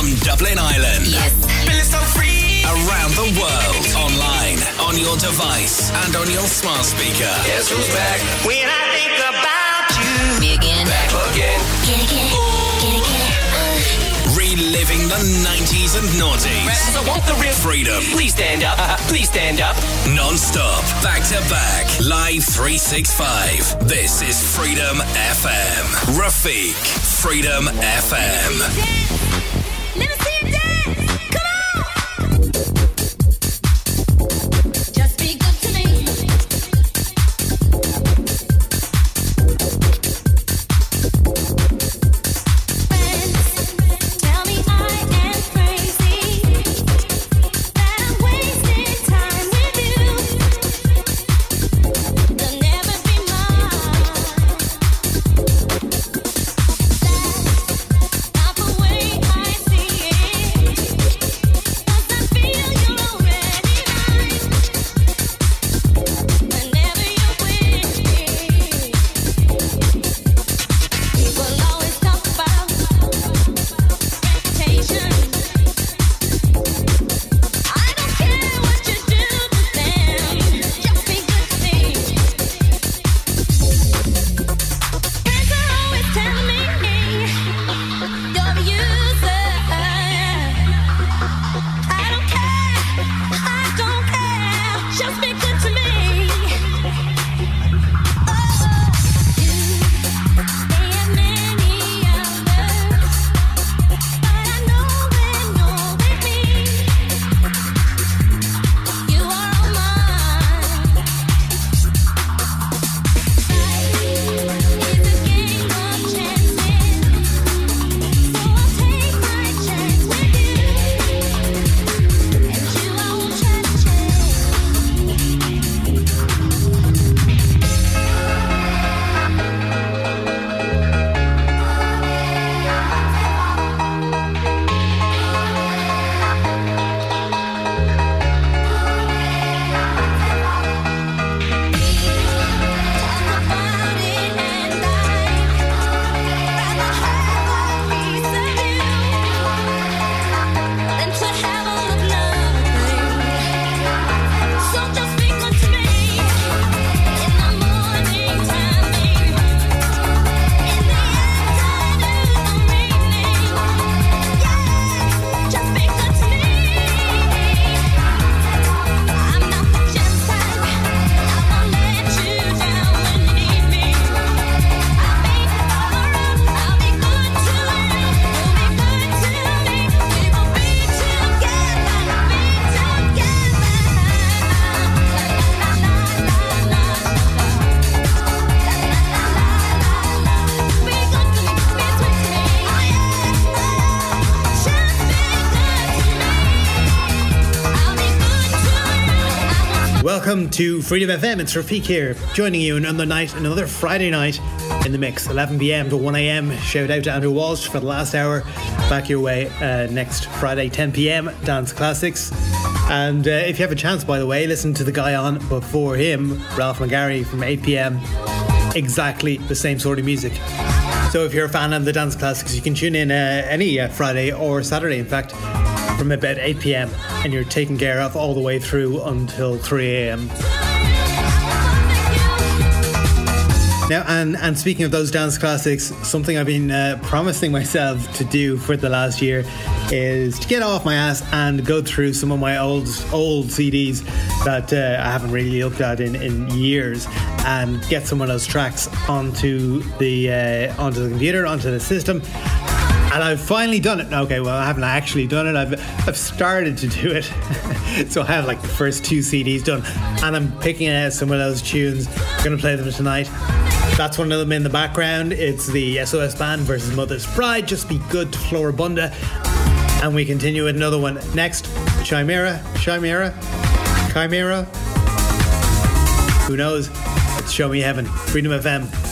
from Dublin Ireland. Yes. Feeling so free. Around the world, online, on your device, and on your smart speaker. Guess who's back? When I think about you. Me again. Back again. Get it, get it. Get it, get it. Uh. Reliving the 90s and noughties. Rappers, I want the real Freedom. Please stand up. Please stand up. Non-stop, back to back, live 365. This is Freedom FM. Rafiq, Freedom FM. Let me see to Freedom FM. It's Rafiq here, joining you another night, another Friday night in the mix, 11 p.m. to 1 a.m. Shout out to Andrew Walsh for the last hour. Back your way uh, next Friday, 10 p.m. Dance Classics. And uh, if you have a chance, by the way, listen to the guy on before him, Ralph McGarry, from 8 p.m. Exactly the same sort of music. So if you're a fan of the dance classics, you can tune in uh, any uh, Friday or Saturday, in fact, from about 8 p.m. and you're taken care of all the way through until 3 a.m. Now, and, and speaking of those dance classics, something I've been uh, promising myself to do for the last year is to get off my ass and go through some of my old old CDs that uh, I haven't really looked at in, in years and get some of those tracks onto the uh, onto the computer, onto the system. And I've finally done it. Okay, well, I haven't actually done it. I've I've started to do it. so I have like the first two CDs done, and I'm picking out some of those tunes. I'm gonna play them tonight. That's one of them in the background. It's the SOS Band versus Mother's Pride. Just be good to Floribunda. And we continue with another one next. Chimira, Chimira, Chimira. Who knows? It's Show Me Heaven. Freedom FM.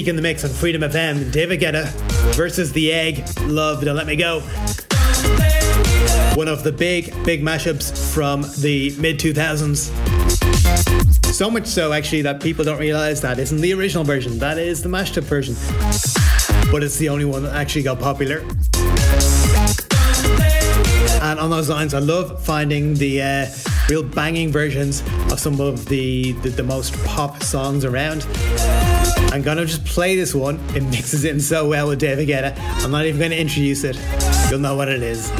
Rafiq in the mix on Freedom FM. David Guetta versus The Egg. Love, Don't Let Me Go. One of the big, big mashups from the mid 2000s. So much so, actually, that people don't realize that isn't the original version. That is the mashed up version. But it's the only one that actually got popular. And on those lines, I love finding the uh, real banging versions of some of the, the, the most pop songs around. I'm gonna just play this one. It mixes in so well with David Guetta. I'm not even gonna introduce it. You'll know what it is.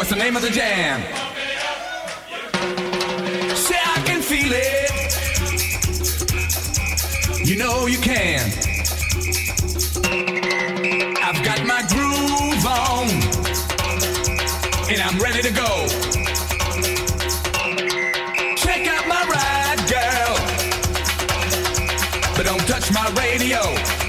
What's the name of the jam? Say I can feel it. You know you can. I've got my groove on, and I'm ready to go. Check out my ride, girl, but don't touch my radio.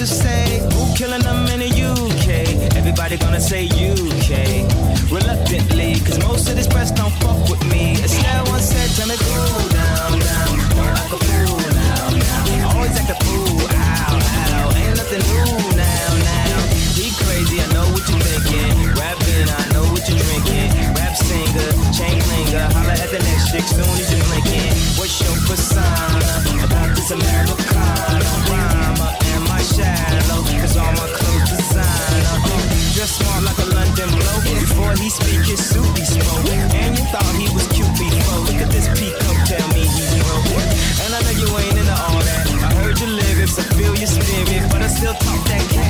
To say. Who killing them in the UK? Everybody gonna say UK. Reluctantly, cause most of this press don't fuck with me. Estelle once said, tell me cool down, down. Don't a fool now, now. Always act a fool, ow, ow. Ain't nothing new now, now. He crazy, I know what you're thinking. Rapping, I know what you're drinking. Rap singer, chain linger. Holla at the next chick soon as you're blinking. What's your persona about this Americana? shallow, cause all my clothes designer. Uh, dress smart like a London bloke. Before he speak, his suit be spoke. And you thought he was cute before. Look at this peacock, tell me he broke. And I know you ain't into all that. I heard your lyrics, I feel your spirit, but I still talk that cat.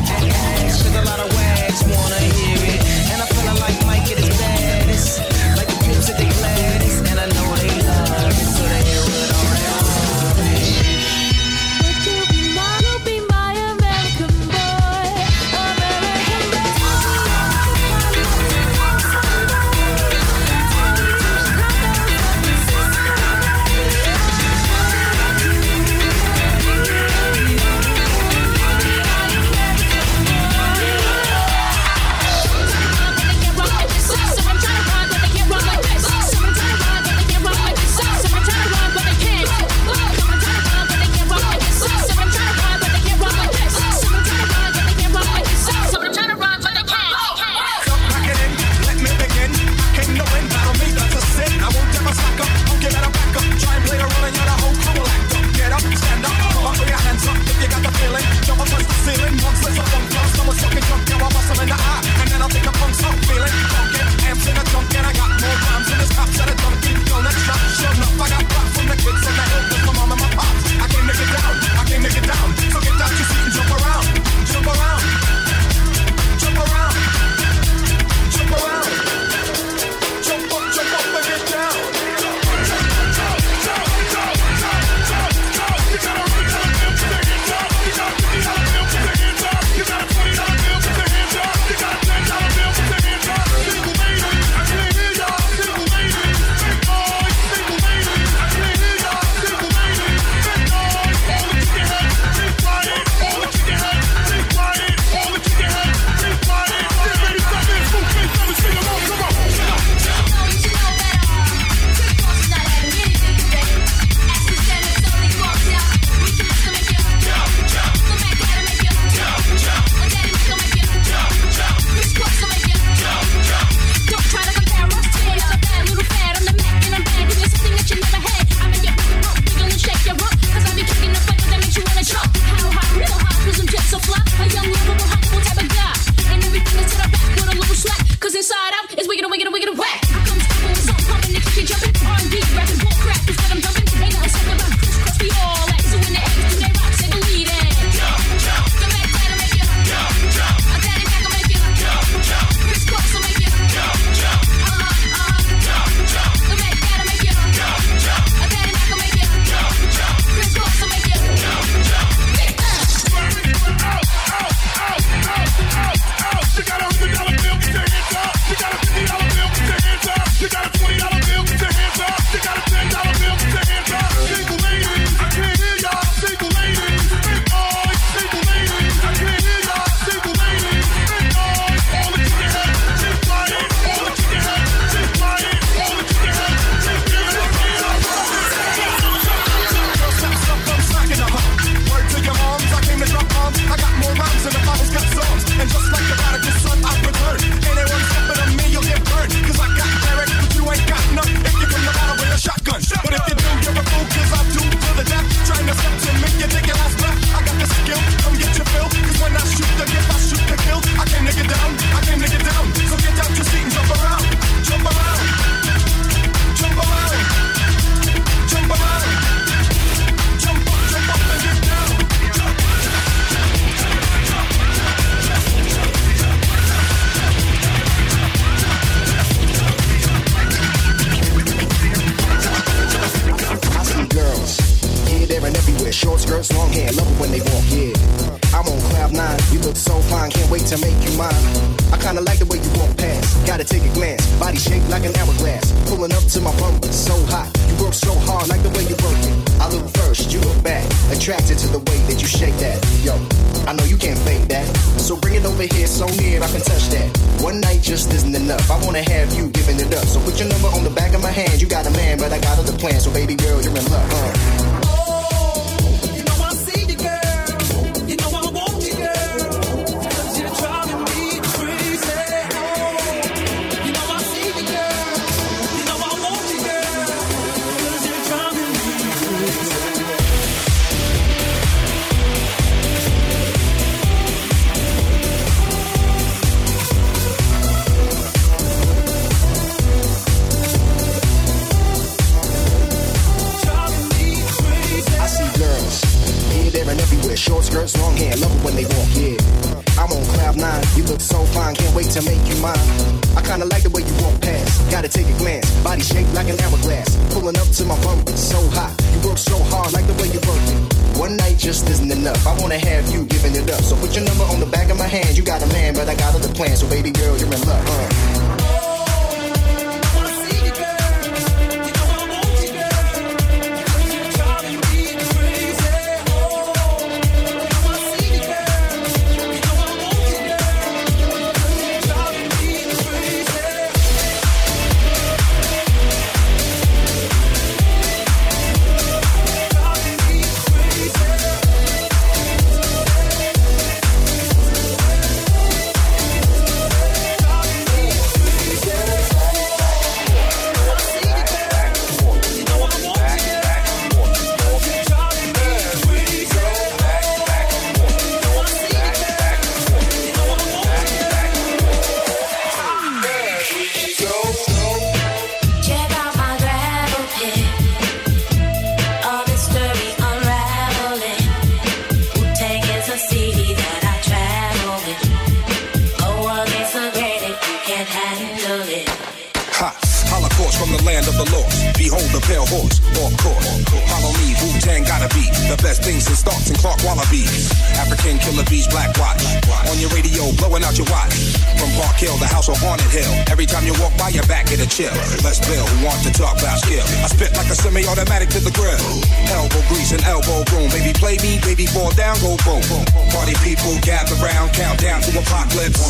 people gather round, countdown to apocalypse.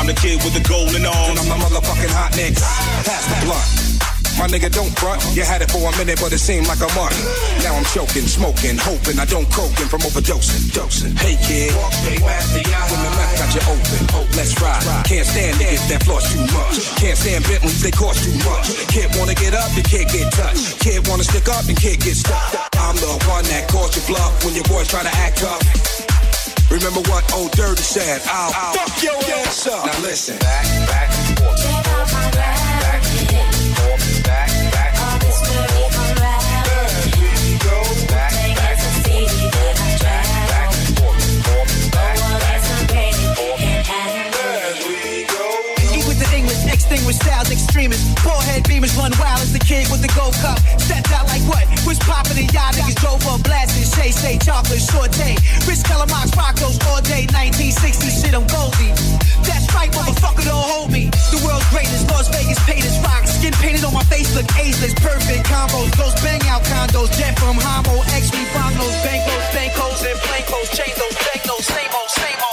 I'm the kid with the golden arm. I'm the motherfucking hot nigga. Pass the blunt. My nigga, don't front. You had it for a minute, but it seemed like a month. Now I'm choking, smoking, hoping I don't croaking from overdosing. Dosing. Hey kid, Walk the when the mouth got you open, hope let's ride. Can't stand niggas that floss too much. Can't stand Bentleys, they cost too much. Kid wanna get up, you can't get touched. Kid wanna stick up, and kid get stuck. I'm the one that calls you bluff when your boys try to act tough. Remember what old Dirty said. I'll, I'll fuck your ass up. Now listen. Back, back. with styles extremists. Forehead beamers run wild as the kid with the gold cup. Stepped out like what? Was popping in y'all niggas drove up blasting. Shay, say chocolate saute. Rich Kellamox rock those all day. 1960 shit, I'm Goldie. That's right, motherfucker, don't hold me. The world's greatest, Las Vegas paid his rock. Skin painted on my face, look ageless. Perfect combos, those bang out condos. Jet from Homo, X, we bomb those bankos, bankos, and plankos. Change those bankos, same old, same old.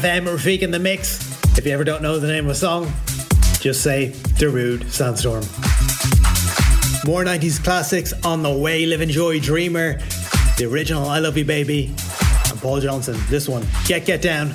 FM, Rafiq in the mix. If you ever don't know the name of a song, just say Darude Sandstorm. More 90s classics on the way. Livin' Joy, Dreamer, the original I Love You Baby, and Paul Johnson. This one, Get Get down,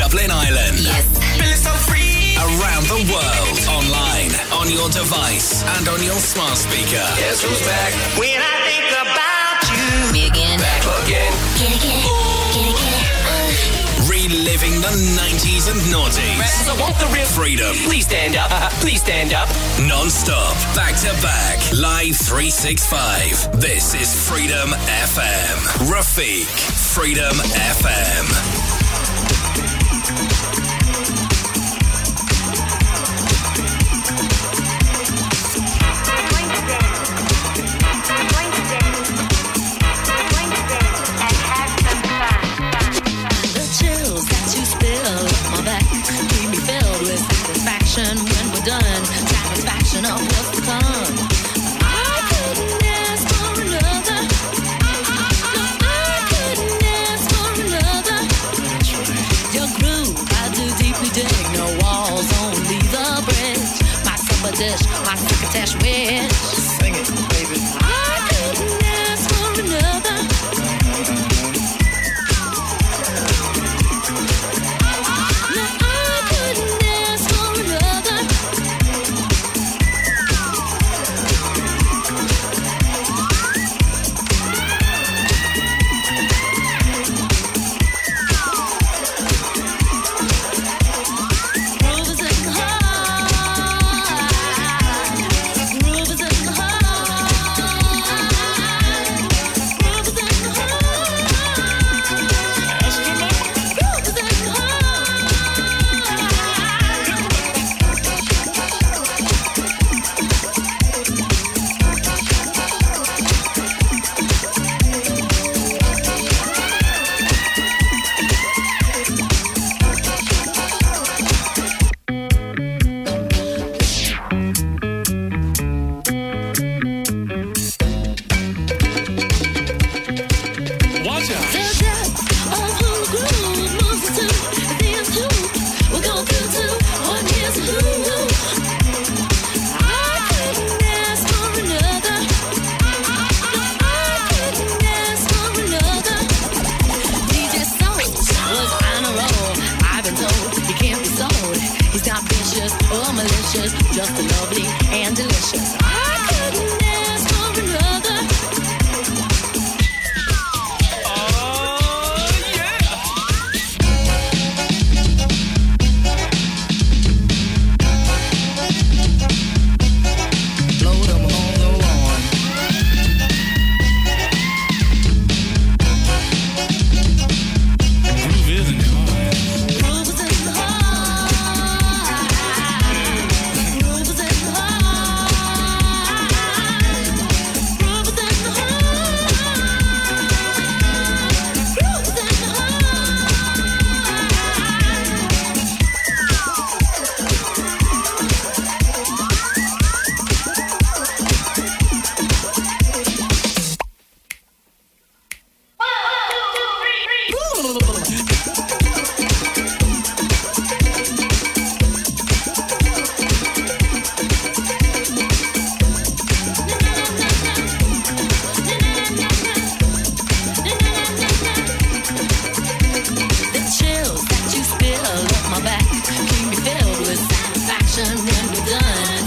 Dublin, Ireland. Yes. Free. Around the world, online, on your device, and on your smart speaker. Guess who's back? When I think about you. Me again. Back again. Get again. Get again. Reliving the 90s and noughties. Friends, I want the real freedom. Please stand up. Please stand up. Non stop. Back to back. Live 365. This is Freedom FM. Rafiq. Freedom FM.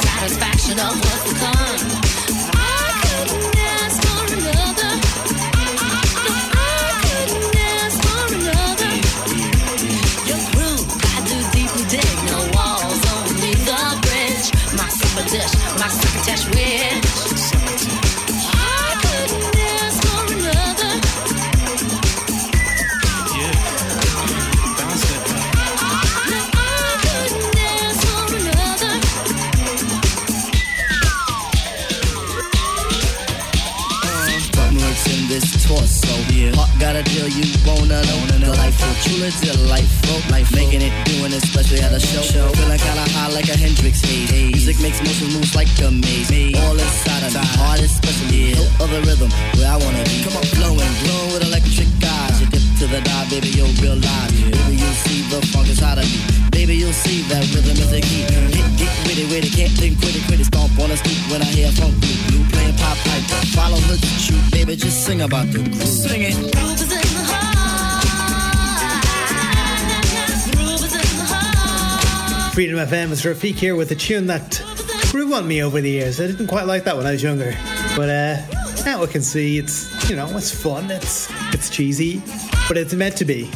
Satisfaction of what's a deal you wanna know. Delightful, truly delightful. Life making it, doing it, especially at a show. Feeling kinda high like a Hendrix haze. Music makes motion moves like a maze. All inside of me, heart especially. Hill of the rhythm, where I wanna be. Come on, flowing, glowing with electric eyes. You dip to the dive, baby, you'll realize. Baby, you'll see the funk is how to be. Baby, you'll see that rhythm is the key. Get, get with it, with it, can't think, quit it, quit it. Stomp on the street when I hear funk blue, blue playing pop pipe. Follow the shoot, baby, just sing about the groove. Sing it. Freedom FM is Rafiq here with a tune that grew on me over the years. I didn't quite like that when I was younger, but uh, now I can see it's you know it's fun. It's it's cheesy, but it's meant to be.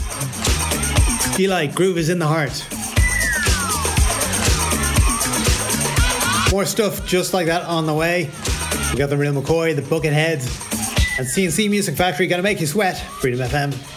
Like groove is in the heart. More stuff just like that on the way. We got the Real McCoy, the Bucketheads, and C+C Music Factory. Gonna make you sweat. Freedom FM.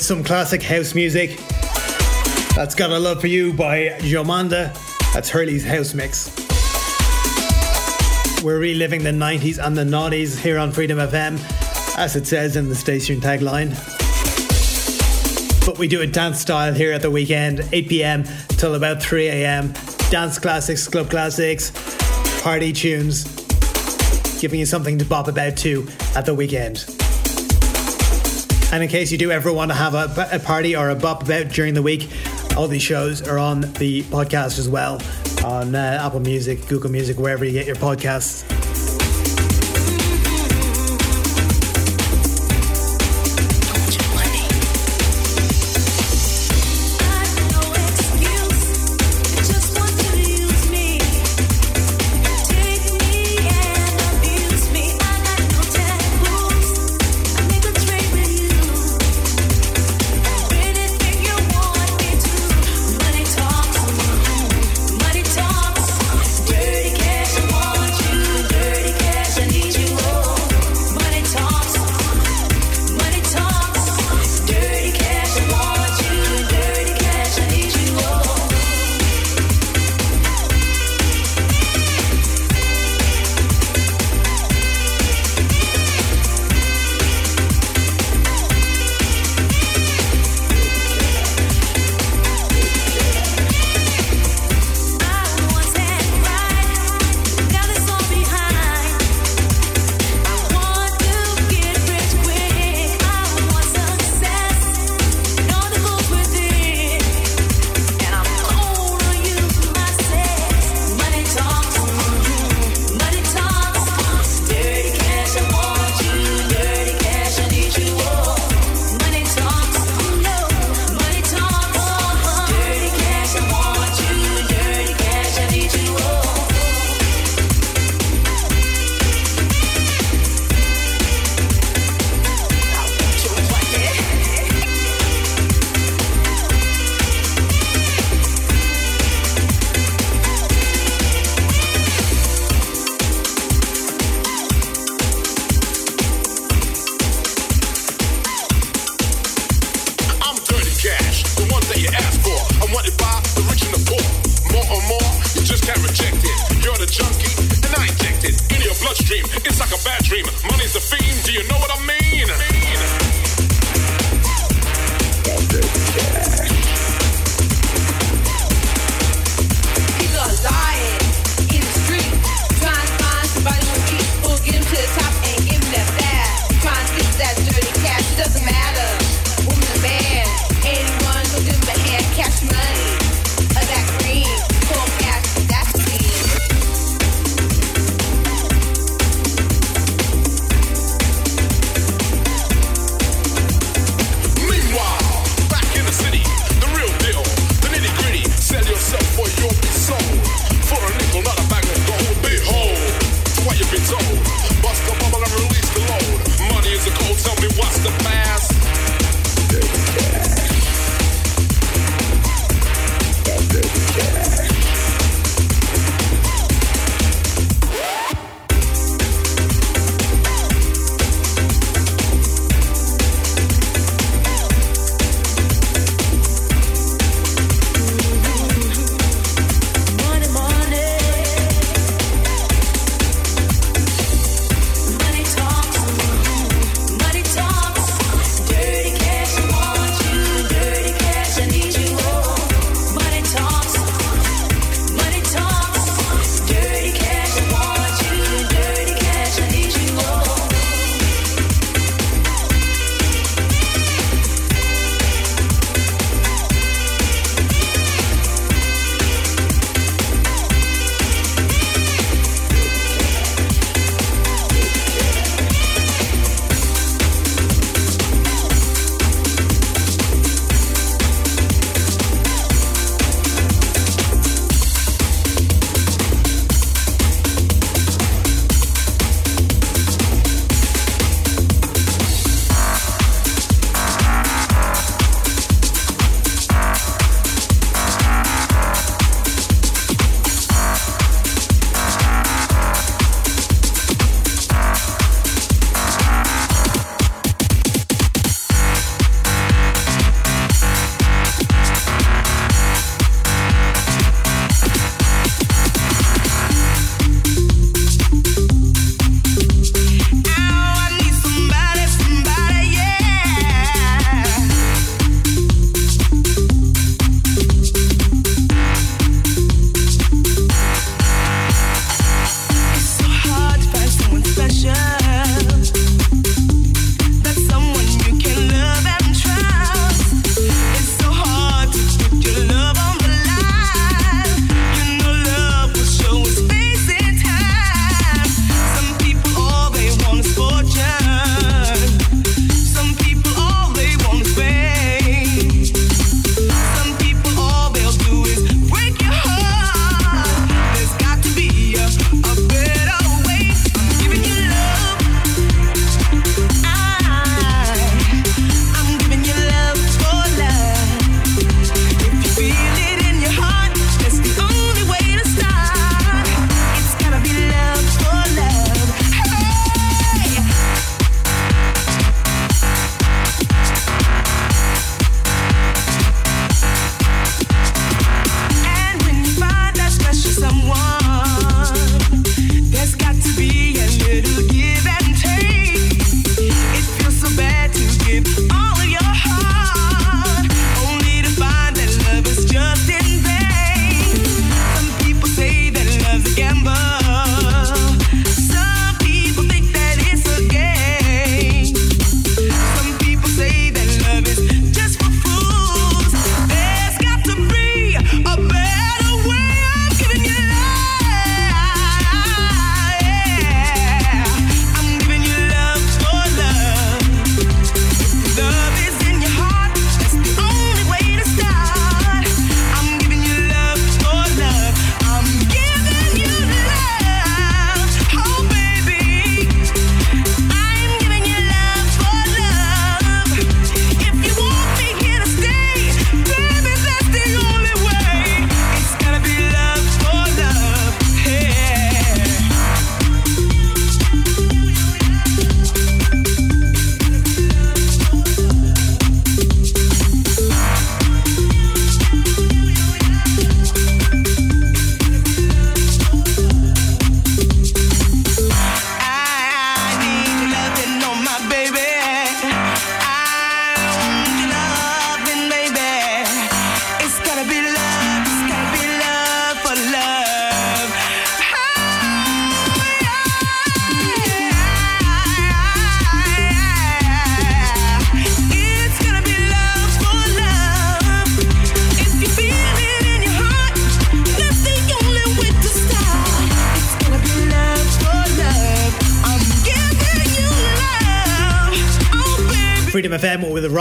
Some classic house music. That's Got a Love for You by Jomanda. That's Hurley's house mix. We're reliving the 90s and the noughties here on Freedom FM, as it says in the station tagline. But we do it dance style here at the weekend, 8 pm till about 3 am. Dance classics, club classics, party tunes, giving you something to bop about to at the weekend. And in case you do ever want to have a, a party or a bop about during the week, all these shows are on the podcast as well on uh, Apple Music, Google Music, wherever you get your podcasts.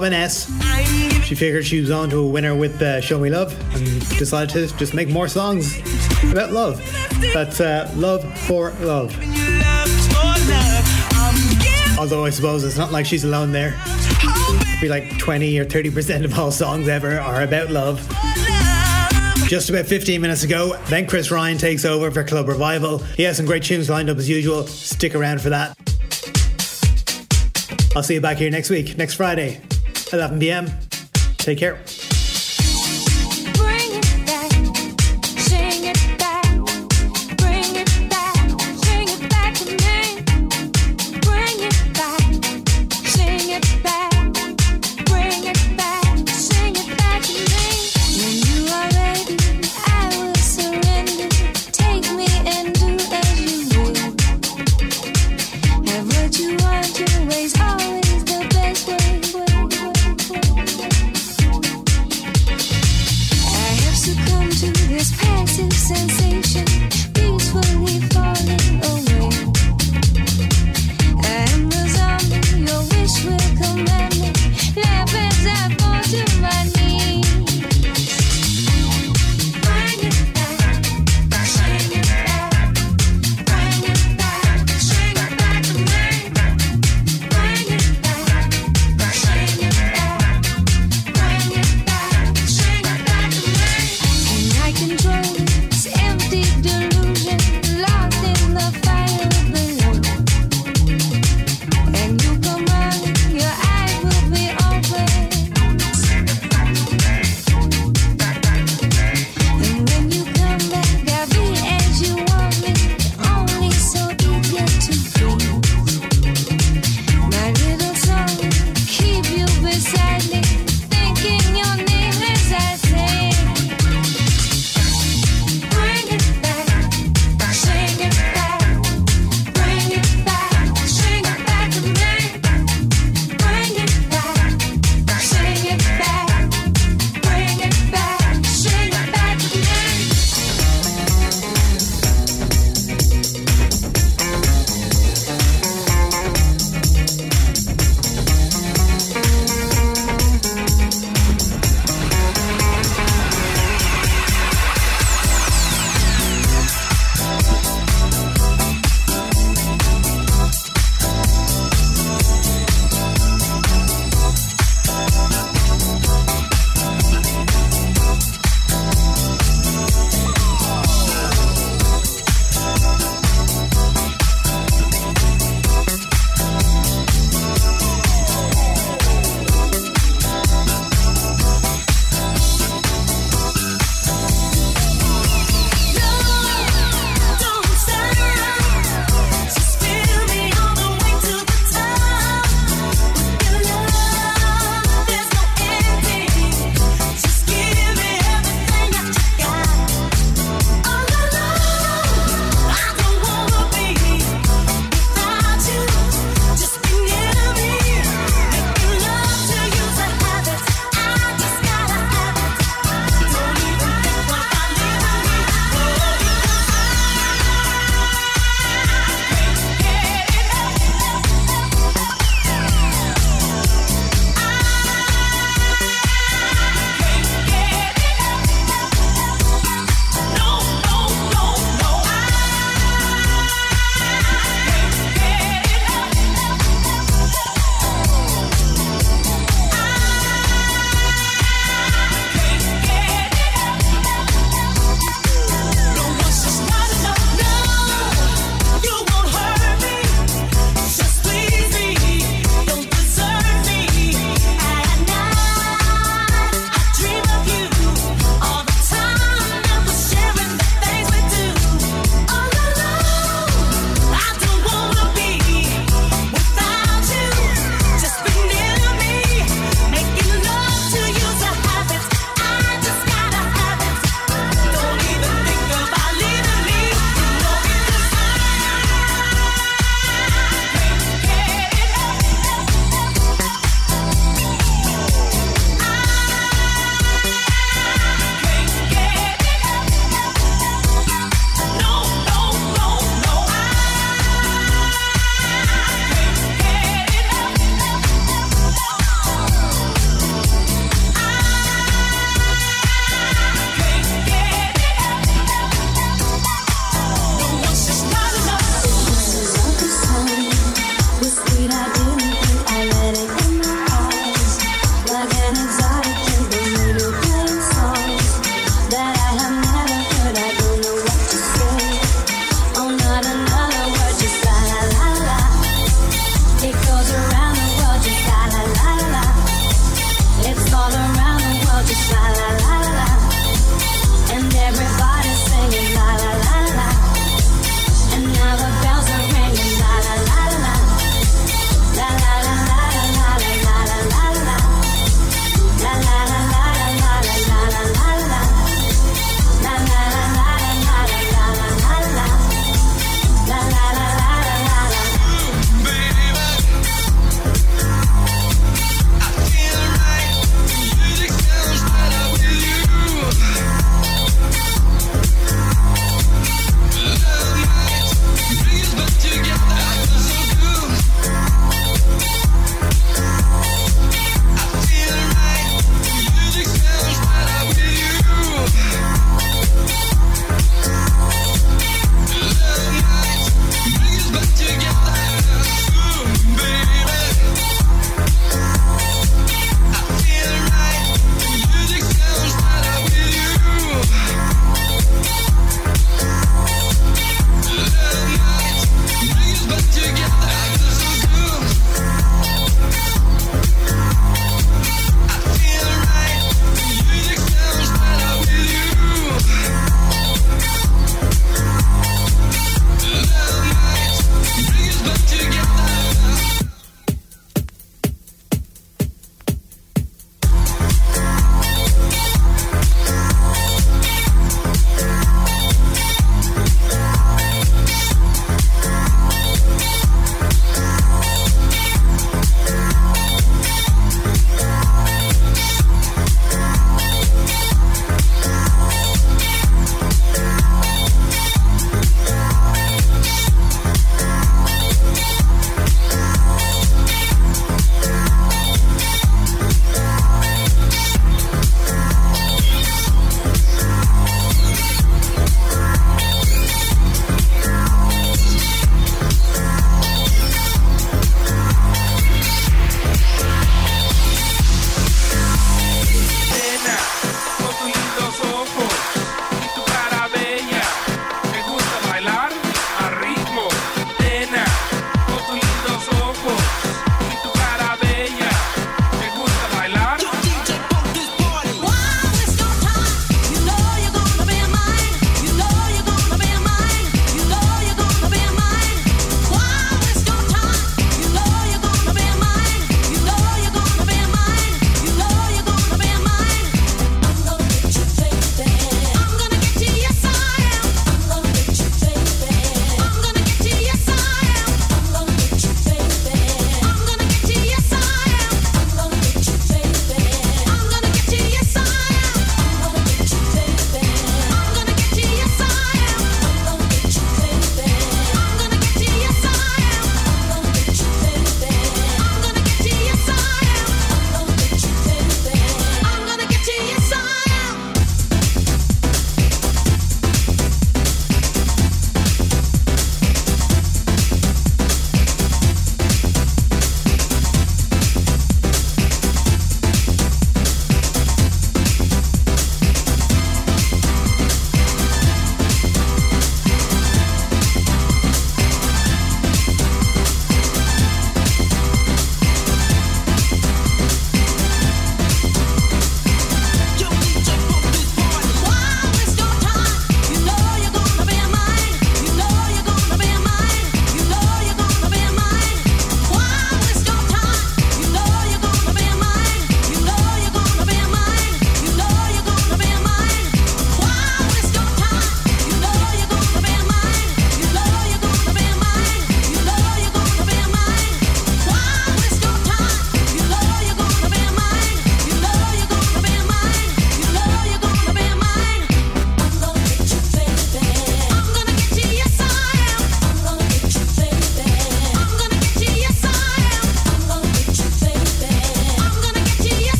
Robin S. She figured she was on to a winner with uh, Show Me Love and decided to just make more songs about love. That's uh, Love for Love. Although I suppose it's not like she's alone there. Be like 20 or 30% of all songs ever are about love. Just about 15 minutes ago, then Chris Ryan takes over for Club Revival. He has some great tunes lined up as usual. Stick around for that. I'll see you back here next week, next Friday, 11 p.m. Take care.